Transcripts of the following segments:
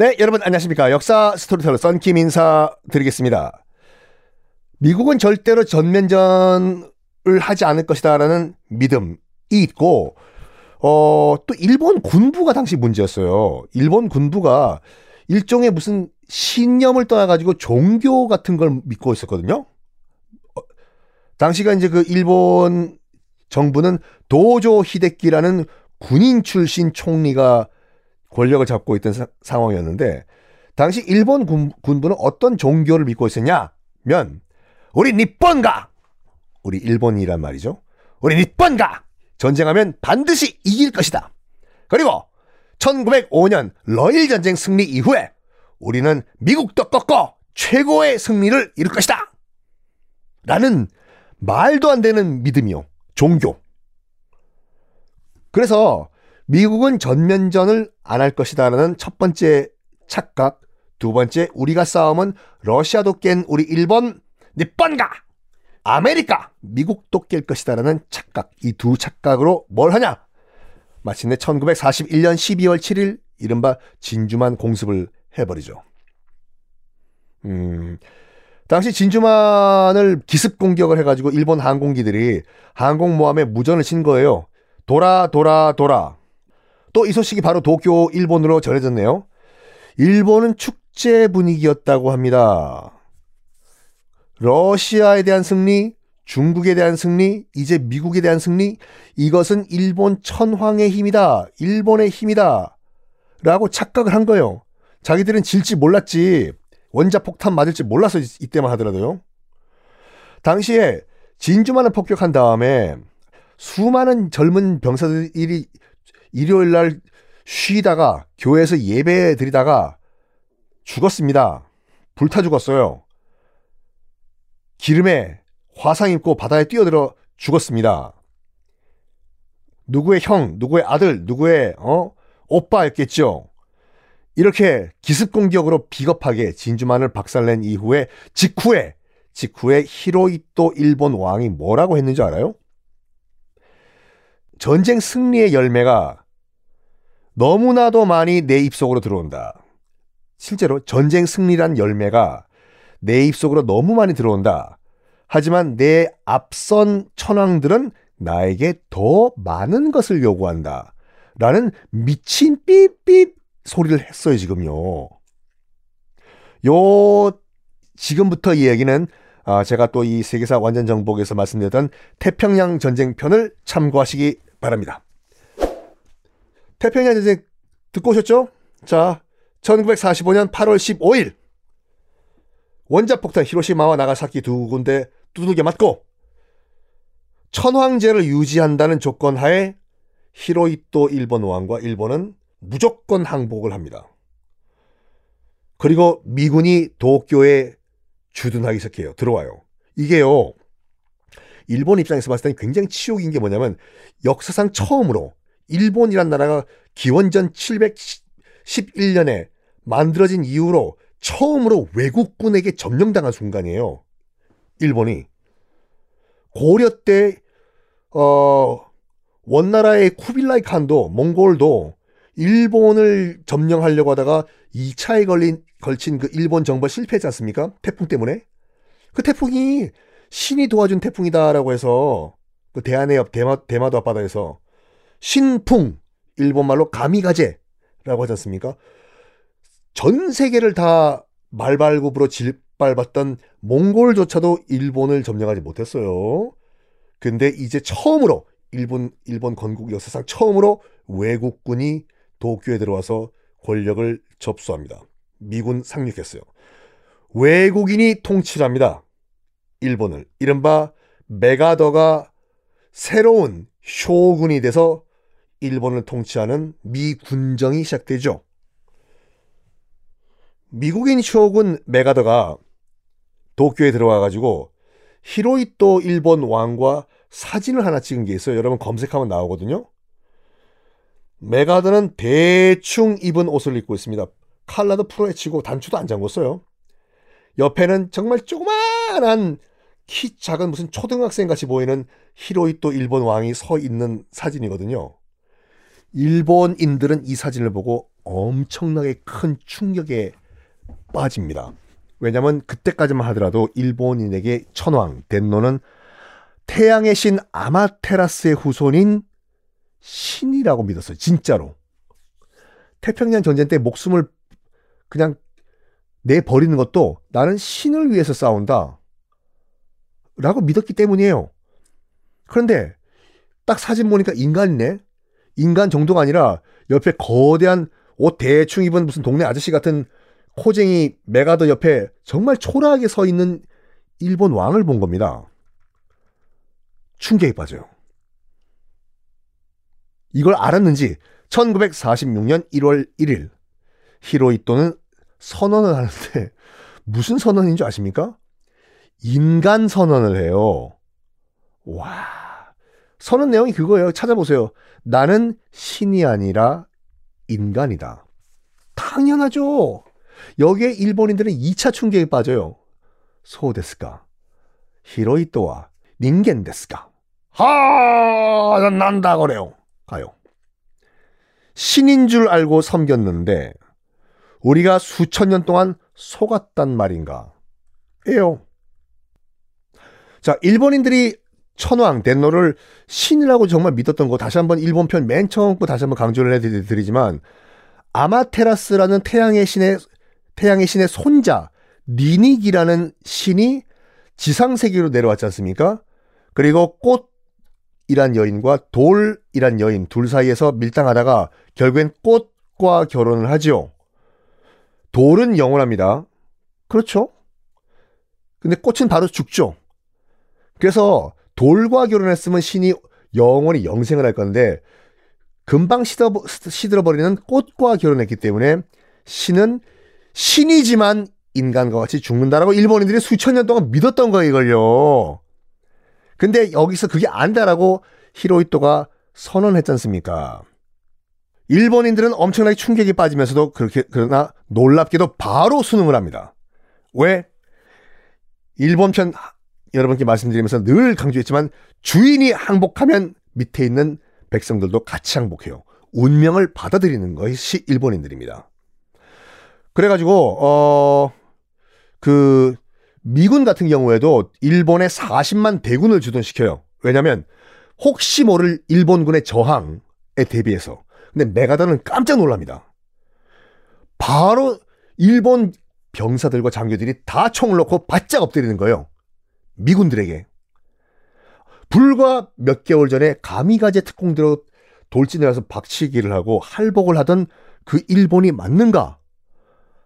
네, 여러분 안녕하십니까. 역사 스토리텔러 썬킴 인사드리겠습니다. 미국은 절대로 전면전을 하지 않을 것이다라는 믿음이 있고, 어, 또 일본 군부가 당시 문제였어요. 일본 군부가 일종의 무슨 신념을 떠나가지고 종교 같은 걸 믿고 있었거든요. 어, 당시가 이제 그 일본 정부는 도조 히데키라는 군인 출신 총리가 권력을 잡고 있던 사, 상황이었는데 당시 일본 군, 군부는 어떤 종교를 믿고 있었냐면 우리 니폰가 우리 일본이란 말이죠. 우리 니폰가 전쟁하면 반드시 이길 것이다. 그리고 1905년 러일 전쟁 승리 이후에 우리는 미국도 꺾어 최고의 승리를 이룰 것이다. 라는 말도 안 되는 믿음이요. 종교. 그래서 미국은 전면전을 안 할 것이다라는 첫 번째 착각, 두 번째 우리가 싸움은 러시아도 깬 우리 일본, 日本が, 아메리카, 미국도 깰 것이다라는 착각, 이 두 착각으로 뭘 하냐? 마침내 1941년 12월 7일 이른바 진주만 공습을 해버리죠. 음, 당시 진주만을 기습 공격을 해가지고 일본 항공기들이 항공모함에 무전을 친 거예요. 돌아, 돌아, 돌아. 또 이 소식이 바로 도쿄, 일본으로 전해졌네요. 일본은 축제 분위기였다고 합니다. 러시아에 대한 승리, 중국에 대한 승리, 이제 미국에 대한 승리, 이것은 일본 천황의 힘이다. 일본의 힘이다. 라고 착각을 한 거예요. 자기들은 질지 몰랐지. 원자 폭탄 맞을지 몰라서 이때만 하더라도요. 당시에 진주만을 폭격한 다음에 수많은 젊은 병사들이 일요일 날 쉬다가 교회에서 예배 드리다가 죽었습니다. 불타 죽었어요. 기름에 화상 입고 바다에 뛰어들어 죽었습니다. 누구의 형, 누구의 아들, 누구의 어 오빠였겠죠. 이렇게 기습 공격으로 비겁하게 진주만을 박살낸 이후에 직후에 직후에 히로이토 일본 왕이 뭐라고 했는지 알아요? 전쟁 승리의 열매가 너무나도 많이 내 입속으로 들어온다. 실제로 전쟁 승리란 열매가 내 입속으로 너무 많이 들어온다. 하지만 내 앞선 천왕들은 나에게 더 많은 것을 요구한다. 라는 미친 삐삐 소리를 했어요, 지금요. 요, 지금부터 이 얘기는 아, 제가 또 이 세계사 완전 정복에서 말씀드렸던 태평양 전쟁 편을 참고하시기 바랍니다. 태평양 전쟁 듣고 오셨죠? 자, 1945년 8월 15일 원자폭탄 히로시마와 나가사키 두 군데 두들겨 맞고 천황제를 유지한다는 조건 하에 히로이토 일본 왕과 일본은 무조건 항복을 합니다. 그리고 미군이 도쿄에 주둔하기 시작해요. 들어와요. 이게요. 일본 입장에서 봤을 때는 굉장히 치욕인 게 뭐냐면 역사상 처음으로 일본이란 나라가 기원전 711년에 만들어진 이후로 처음으로 외국군에게 점령당한 순간이에요. 일본이. 고려 때, 어, 원나라의 쿠빌라이 칸도, 몽골도 일본을 점령하려고 하다가 2차에 걸린, 걸친 그 일본 정벌 실패했지 않습니까? 태풍 때문에. 그 태풍이 신이 도와준 태풍이다라고 해서 그 대한해협 대마, 대마도 앞바다에서 신풍 일본말로 가미가제라고 하지 않습니까? 전 세계를 다 말발굽으로 질밟았던 몽골조차도 일본을 점령하지 못했어요. 근데 이제 처음으로 일본 일본 건국 역사상 처음으로 외국군이 도쿄에 들어와서 권력을 접수합니다. 미군 상륙했어요. 외국인이 통치를 합니다. 일본을. 이른바 메가더가 새로운 쇼군이 돼서 일본을 통치하는 미군정이 시작되죠. 미국인 쇼군 메가더가 도쿄에 들어와 가지고 히로이토 일본 왕과 사진을 하나 찍은 게 있어요. 여러분 검색하면 나오거든요. 메가더는 대충 입은 옷을 입고 있습니다. 칼라도 풀어헤치고 단추도 안 잠궜어요. 옆에는 정말 조그마한 키 작은 무슨 초등학생 같이 보이는 히로이토 일본 왕이 서 있는 사진이거든요. 일본인들은 이 사진을 보고 엄청나게 큰 충격에 빠집니다. 왜냐하면 그때까지만 하더라도 일본인에게 천황 덴노는 태양의 신 아마테라스의 후손인 신이라고 믿었어요. 진짜로. 태평양 전쟁 때 목숨을 그냥 내버리는 것도 나는 신을 위해서 싸운다. 라고 믿었기 때문이에요. 그런데 딱 사진 보니까 인간이네? 인간 정도가 아니라 옆에 거대한 옷 대충 입은 무슨 동네 아저씨 같은 코쟁이 메가더 옆에 정말 초라하게 서 있는 일본 왕을 본 겁니다. 충격에 빠져요. 이걸 알았는지 1946년 1월 1일 히로이토는 선언을 하는데 무슨 선언인 줄 아십니까? 인간 선언을 해요. 와. 선언 내용이 그거예요. 찾아보세요. 나는 신이 아니라 인간이다. 당연하죠. 여기에 일본인들은 2차 충격에 빠져요. 소데스까? 히로이토와 닌겐 데스까? 하, 난다 그래요. 가요. 신인 줄 알고 섬겼는데 우리가 수천 년 동안 속았단 말인가? 에요. 자, 일본인들이 천왕 덴노를 신이라고 정말 믿었던 거 다시 한번 일본 편 맨 처음 거 다시 한번 강조를 해드리지만 아마테라스라는 태양의 신의 태양의 신의 손자 니닉이라는 신이 지상 세계로 내려왔지 않습니까? 그리고 꽃이란 여인과 돌이란 여인 둘 사이에서 밀당하다가 결국엔 꽃과 결혼을 하지요. 돌은 영원합니다. 그렇죠? 근데 꽃은 바로 죽죠. 그래서 돌과 결혼했으면 신이 영원히 영생을 할 건데 금방 시들어, 시들어 버리는 꽃과 결혼했기 때문에 신은 신이지만 인간과 같이 죽는다라고 일본인들이 수천 년 동안 믿었던 거예요, 이걸요. 근데 여기서 그게 안다라고 히로이토가 선언했지 않습니까? 일본인들은 엄청나게 충격에 빠지면서도 그렇게, 그러나 놀랍게도 바로 수능을 합니다. 왜? 일본 편 여러분께 말씀드리면서 늘 강조했지만 주인이 항복하면 밑에 있는 백성들도 같이 항복해요. 운명을 받아들이는 것이 일본인들입니다. 그래가지고 어 그 미군 같은 경우에도 일본에 40만 대군을 주둔시켜요. 왜냐하면 혹시 모를 일본군의 저항에 대비해서. 근데 메가더는 깜짝 놀랍니다. 바로 일본 병사들과 장교들이 다 총을 놓고 바짝 엎드리는 거예요. 미군들에게. 불과 몇 개월 전에 가미가제 특공대로 돌진을 해서 박치기를 하고 할복을 하던 그 일본이 맞는가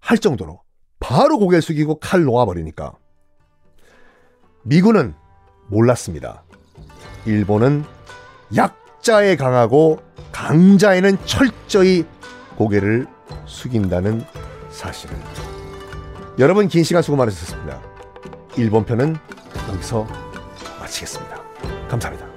할 정도로 바로 고개를 숙이고 칼 놓아버리니까 미군은 몰랐습니다. 일본은 약자에 강하고 강자에는 철저히 고개를 숙인다는 사실을. 여러분 긴 시간 수고 많으셨습니다. 일본 편은 여기서 마치겠습니다. 감사합니다.